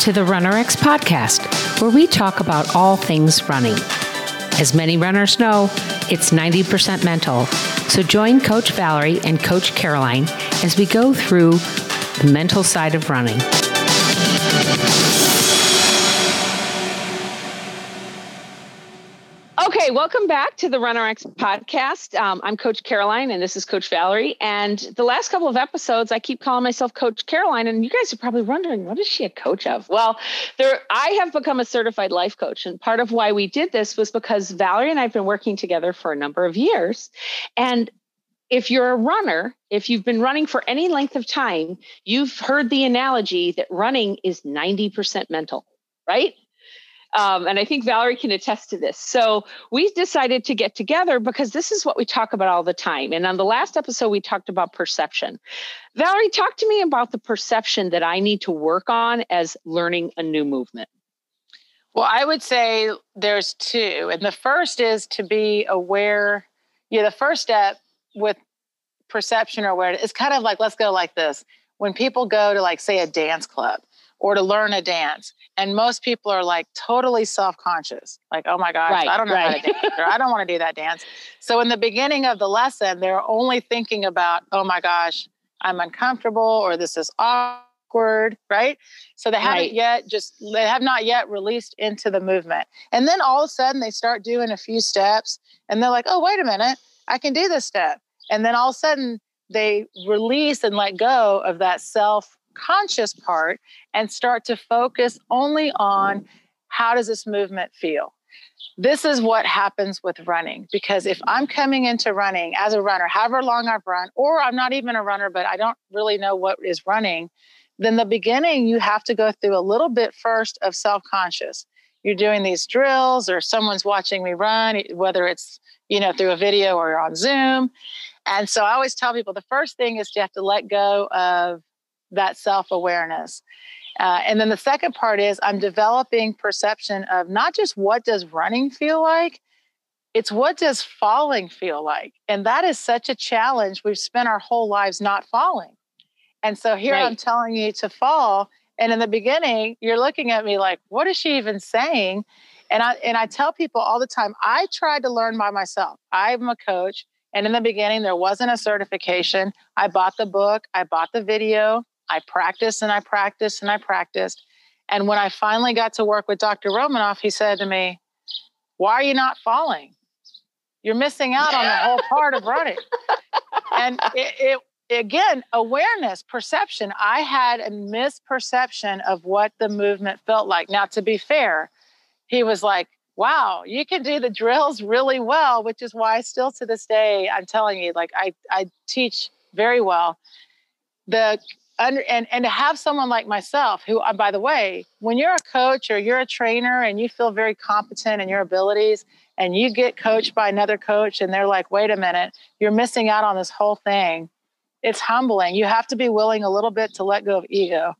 to the RunRx podcast, where we talk about all things running. As many runners know, it's 90% mental. So join Coach Valerie and Coach Caroline as we go through the mental side of running. Welcome back to the RunRx podcast. Um, I'm Coach Caroline, and this is Coach Valerie. And the last couple of episodes, I keep calling myself Coach Caroline, and you guys are probably wondering, what is she a coach of? Well, there, I have become a certified life coach, and part of why we did this was because Valerie and I have been working together for a number of years, and if you're a runner, if you've been running for any length of time, you've heard the analogy that running is 90% mental, right? Um, and I think Valerie can attest to this. So we decided to get together because this is what we talk about all the time. And on the last episode, we talked about perception. Valerie, talk to me about the perception that I need to work on as learning a new movement. Well, I would say there's two. And the first is to be aware. Yeah, the first step with perception or awareness is kind of like, let's go like this. When people go to, like, say, a dance club, or to learn a dance. And most people are like totally self conscious, like, oh my gosh, right, I don't know right. how to dance, or I don't want to do that dance. So in the beginning of the lesson, they're only thinking about, oh my gosh, I'm uncomfortable, or this is awkward, right? So they haven't right. yet just, they have not yet released into the movement. And then all of a sudden they start doing a few steps and they're like, oh, wait a minute, I can do this step. And then all of a sudden they release and let go of that self conscious part and start to focus only on how does this movement feel. This is what happens with running because if i'm coming into running as a runner however long i've run or i'm not even a runner but i don't really know what is running then the beginning you have to go through a little bit first of self-conscious. You're doing these drills or someone's watching me run whether it's you know through a video or on zoom. And so i always tell people the first thing is you have to let go of that self awareness. Uh, and then the second part is I'm developing perception of not just what does running feel like, it's what does falling feel like. And that is such a challenge. We've spent our whole lives not falling. And so here right. I'm telling you to fall. And in the beginning, you're looking at me like, what is she even saying? And I and I tell people all the time, I tried to learn by myself. I'm a coach. And in the beginning, there wasn't a certification. I bought the book, I bought the video, I practiced and I practiced and I practiced. And when I finally got to work with Dr. Romanov, he said to me, Why are you not falling? You're missing out on the whole part of running. and it, it, again, awareness, perception. I had a misperception of what the movement felt like. Now, to be fair, he was like, wow, you can do the drills really well, which is why still to this day, I'm telling you, like I, I teach very well. The under, and and to have someone like myself who uh, by the way when you're a coach or you're a trainer and you feel very competent in your abilities and you get coached by another coach and they're like wait a minute you're missing out on this whole thing it's humbling. You have to be willing a little bit to let go of ego.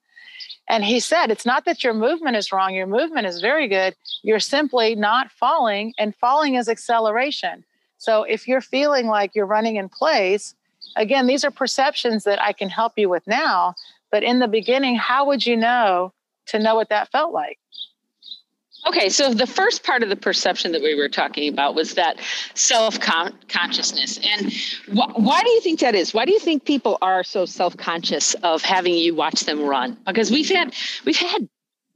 And he said it's not that your movement is wrong your movement is very good you're simply not falling and falling is acceleration. So if you're feeling like you're running in place again, these are perceptions that I can help you with now. But in the beginning, how would you know to know what that felt like? Okay, so the first part of the perception that we were talking about was that self consciousness. And wh- why do you think that is? Why do you think people are so self conscious of having you watch them run? Because we've had we've had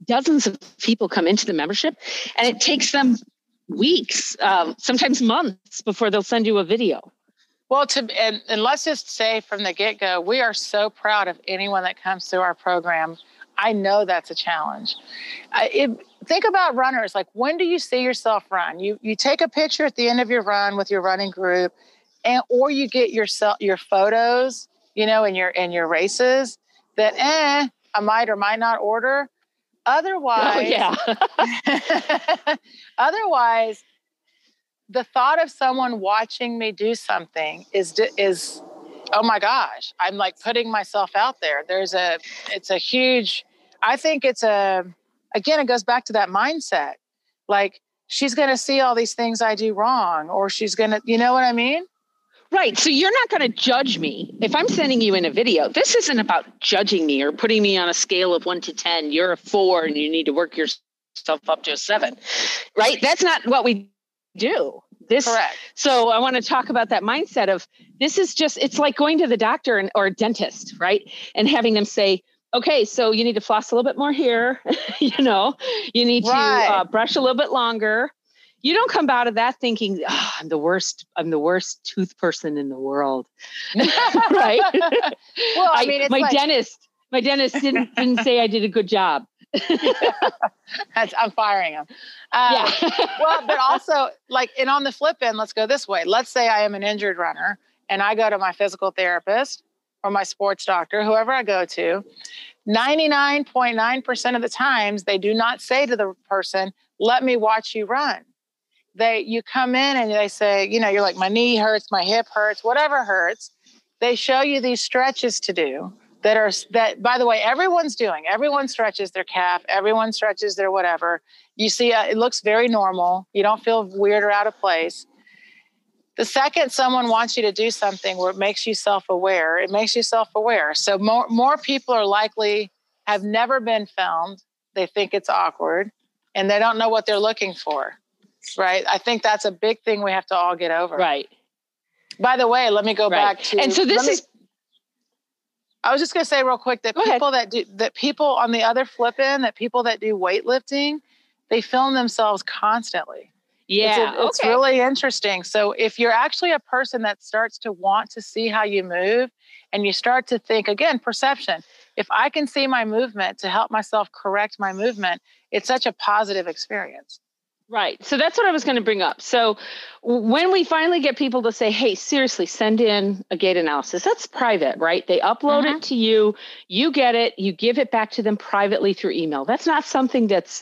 dozens of people come into the membership, and it takes them weeks, uh, sometimes months, before they'll send you a video. Well, to and, and let's just say from the get go, we are so proud of anyone that comes through our program. I know that's a challenge. Uh, it, think about runners. Like, when do you see yourself run? You you take a picture at the end of your run with your running group, and or you get yourself your photos, you know, in your in your races that eh, I might or might not order. Otherwise, oh, yeah. otherwise, the thought of someone watching me do something is is oh my gosh i'm like putting myself out there there's a it's a huge i think it's a again it goes back to that mindset like she's going to see all these things i do wrong or she's going to you know what i mean Right. So you're not going to judge me. If I'm sending you in a video, this isn't about judging me or putting me on a scale of one to 10. You're a four and you need to work yourself up to a seven. Right. That's not what we do. This, Correct. So I want to talk about that mindset of this is just, it's like going to the doctor and, or dentist, right? And having them say, okay, so you need to floss a little bit more here. you know, you need right. to uh, brush a little bit longer you don't come out of that thinking oh, i'm the worst i'm the worst tooth person in the world right well i mean I, my like... dentist my dentist didn't didn't say i did a good job i'm firing him. Uh, yeah. well but also like and on the flip end let's go this way. Let's say i am an injured runner and i go to my physical therapist or my sports doctor whoever i go to. 99.9% of the times they do not say to the person let me watch you run. They you come in and they say, you know, you're like, my knee hurts, my hip hurts, whatever hurts. They show you these stretches to do that are that by the way everyone's doing everyone stretches their calf everyone stretches their whatever you see uh, it looks very normal you don't feel weird or out of place the second someone wants you to do something where it makes you self-aware it makes you self-aware so more more people are likely have never been filmed they think it's awkward and they don't know what they're looking for right? I think that's a big thing we have to all get over. Right. By the way, let me go right. back to And so this me, is I was just going to say real quick that go people ahead. that do that people on the other flip end that people that do weightlifting, they film themselves constantly. Yeah, it's, a, it's okay. really interesting. So if you're actually a person that starts to want to see how you move and you start to think again perception, if I can see my movement to help myself correct my movement, it's such a positive experience. Right. So that's what I was going to bring up. So when we finally get people to say, hey, seriously, send in a gait analysis, that's private, right? They upload it mm-hmm. to you, you get it, you give it back to them privately through email. That's not something that's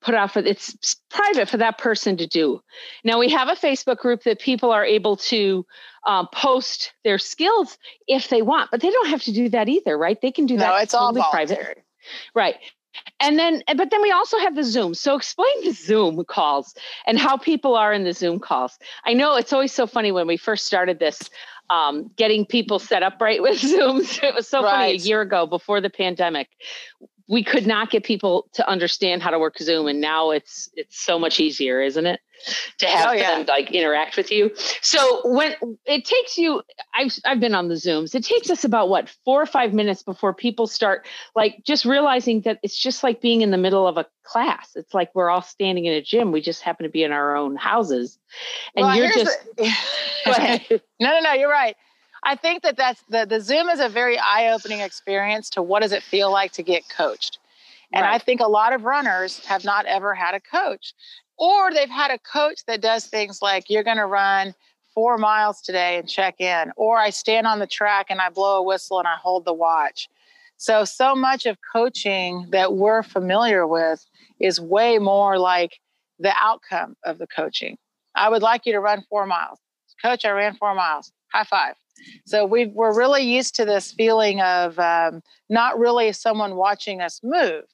put out for it's private for that person to do. Now we have a Facebook group that people are able to um, post their skills if they want, but they don't have to do that either, right? They can do that. No, it's totally all private. Right. And then, but then we also have the Zoom. So explain the Zoom calls and how people are in the Zoom calls. I know it's always so funny when we first started this, um, getting people set up right with Zooms. It was so right. funny a year ago before the pandemic we could not get people to understand how to work Zoom, and now it's it's so much easier, isn't it? To have oh, yeah. them like interact with you. So when it takes you, I've I've been on the Zooms. It takes us about what four or five minutes before people start like just realizing that it's just like being in the middle of a class. It's like we're all standing in a gym. We just happen to be in our own houses, and well, you're just. The, go ahead. no, no, no. You're right. I think that that's the, the Zoom is a very eye opening experience to what does it feel like to get coached. And right. I think a lot of runners have not ever had a coach, or they've had a coach that does things like you're going to run four miles today and check in, or I stand on the track and I blow a whistle and I hold the watch. So, so much of coaching that we're familiar with is way more like the outcome of the coaching. I would like you to run four miles. Coach, I ran four miles. High five. So we we're really used to this feeling of um, not really someone watching us move.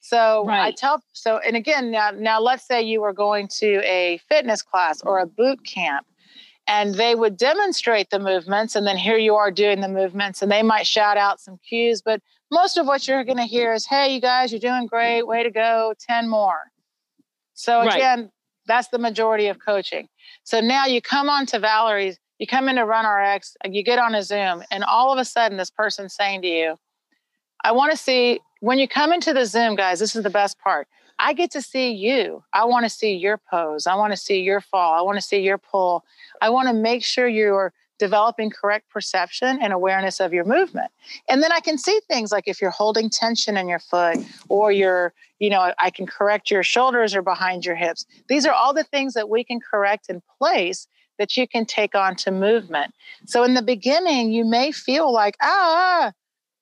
So right. I tell so, and again, now now let's say you were going to a fitness class or a boot camp, and they would demonstrate the movements, and then here you are doing the movements, and they might shout out some cues, but most of what you're going to hear is, "Hey, you guys, you're doing great, way to go, ten more." So again, right. that's the majority of coaching. So now you come on to Valerie's you come into Run RX, uh, you get on a Zoom, and all of a sudden, this person's saying to you, I want to see, when you come into the Zoom, guys, this is the best part. I get to see you. I want to see your pose. I want to see your fall. I want to see your pull. I want to make sure you're developing correct perception and awareness of your movement. And then I can see things like if you're holding tension in your foot or you're, you know, I can correct your shoulders or behind your hips. These are all the things that we can correct in place that you can take on to movement. So in the beginning, you may feel like, ah,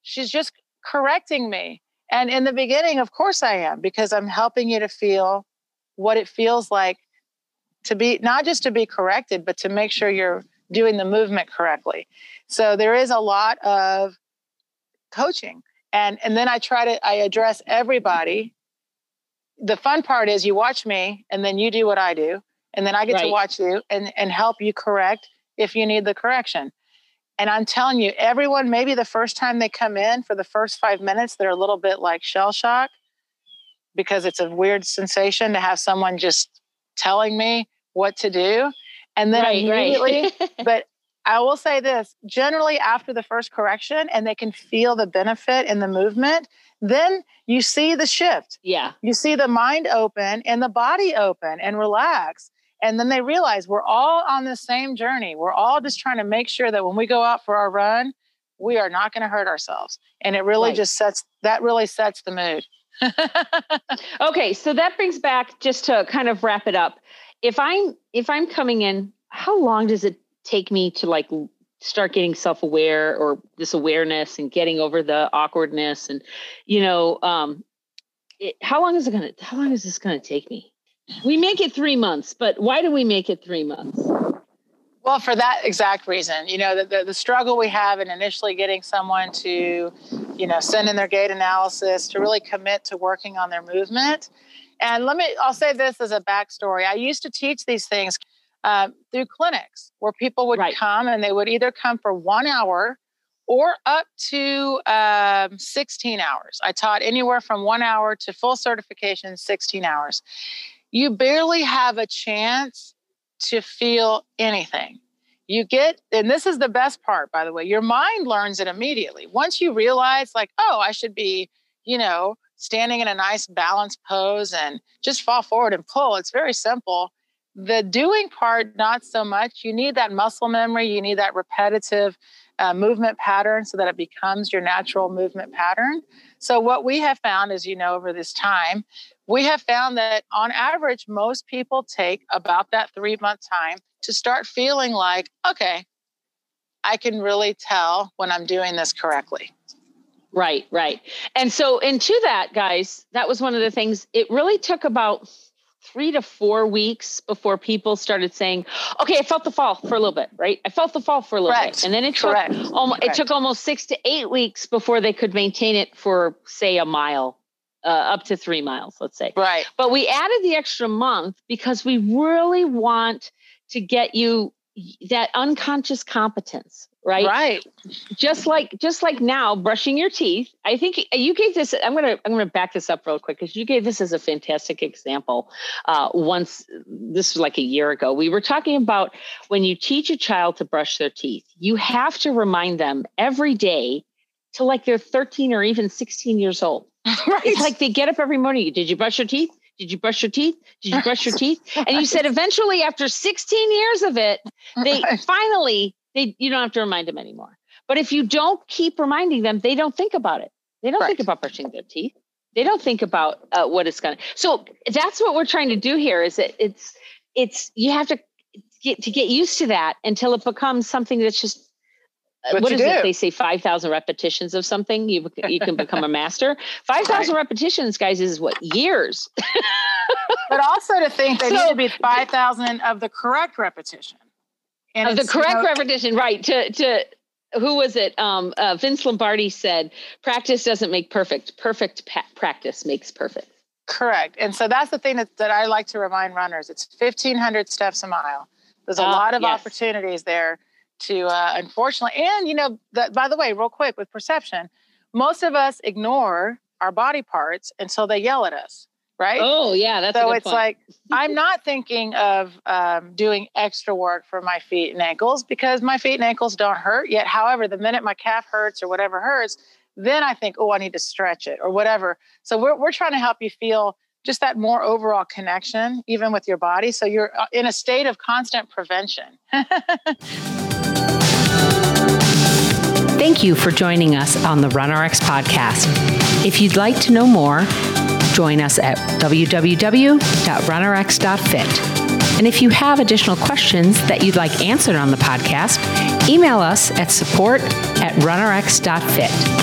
she's just correcting me. And in the beginning, of course I am, because I'm helping you to feel what it feels like to be not just to be corrected, but to make sure you're doing the movement correctly. So there is a lot of coaching. And and then I try to I address everybody. The fun part is you watch me and then you do what I do and then I get right. to watch you and and help you correct if you need the correction. And I'm telling you, everyone, maybe the first time they come in for the first five minutes, they're a little bit like shell shock because it's a weird sensation to have someone just telling me what to do. And then right, immediately, right. but I will say this generally after the first correction and they can feel the benefit in the movement, then you see the shift. Yeah. You see the mind open and the body open and relax. And then they realize we're all on the same journey. We're all just trying to make sure that when we go out for our run, we are not going to hurt ourselves. And it really right. just sets that really sets the mood. okay, so that brings back just to kind of wrap it up. If I'm if I'm coming in, how long does it take me to like start getting self-aware or this awareness and getting over the awkwardness and you know um it, how long is it gonna how long is this gonna take me we make it three months but why do we make it three months well for that exact reason you know the, the, the struggle we have in initially getting someone to you know send in their gait analysis to really commit to working on their movement and let me i'll say this as a backstory i used to teach these things uh, through clinics where people would right. come and they would either come for one hour or up to um, 16 hours. I taught anywhere from one hour to full certification, 16 hours. You barely have a chance to feel anything. You get, and this is the best part, by the way, your mind learns it immediately. Once you realize, like, oh, I should be, you know, standing in a nice balanced pose and just fall forward and pull, it's very simple the doing part, not so much. You need that muscle memory, you need that repetitive uh, movement pattern so that it becomes your natural movement pattern. So, what we have found, as you know, over this time, we have found that on average, most people take about that three month time to start feeling like, okay, I can really tell when I'm doing this correctly. Right, right. And so, into that, guys, that was one of the things, it really took about three to four weeks before people started saying, "Okay, I felt the fall for a little bit, right? I felt the fall for a little Correct. bit," and then it took almost it took almost six to eight weeks before they could maintain it for say a mile, uh, up to three miles, let's say. Right. But we added the extra month because we really want to get you that unconscious competence right right just like just like now brushing your teeth i think you gave this i'm gonna i'm gonna back this up real quick because you gave this as a fantastic example uh, once this was like a year ago we were talking about when you teach a child to brush their teeth you have to remind them every day to like they're 13 or even 16 years old right. it's like they get up every morning did you brush your teeth did you brush your teeth? Did you brush your teeth? And you said eventually, after 16 years of it, they right. finally they you don't have to remind them anymore. But if you don't keep reminding them, they don't think about it. They don't think about brushing their teeth. They don't think about uh, what it's going to. So that's what we're trying to do here. Is that it's it's you have to get to get used to that until it becomes something that's just uh, what, what is do. it? They say 5,000 repetitions of something, you, you can become a master. 5,000 right. repetitions, guys, is what? Years. but also to think they so, need to be 5,000 of the correct repetition. And of the correct know, repetition, right? To to who was it? Um, uh, Vince Lombardi said, "Practice doesn't make perfect. Perfect pa- practice makes perfect." Correct. And so that's the thing that, that I like to remind runners. It's 1,500 steps a mile. There's a uh, lot of yes. opportunities there to, uh, unfortunately, and you know, that, by the way, real quick with perception, most of us ignore our body parts until they yell at us right? Oh, yeah, that's so. it's point. like I'm not thinking of um, doing extra work for my feet and ankles because my feet and ankles don't hurt yet. However, the minute my calf hurts or whatever hurts, then I think, oh, I need to stretch it or whatever. So we're we're trying to help you feel just that more overall connection, even with your body. So you're uh, in a state of constant prevention. Thank you for joining us on the RunRx podcast. If you'd like to know more, join us at www.runrx.fit. And if you have additional questions that you'd like answered on the podcast, email us at support at runrx.fit.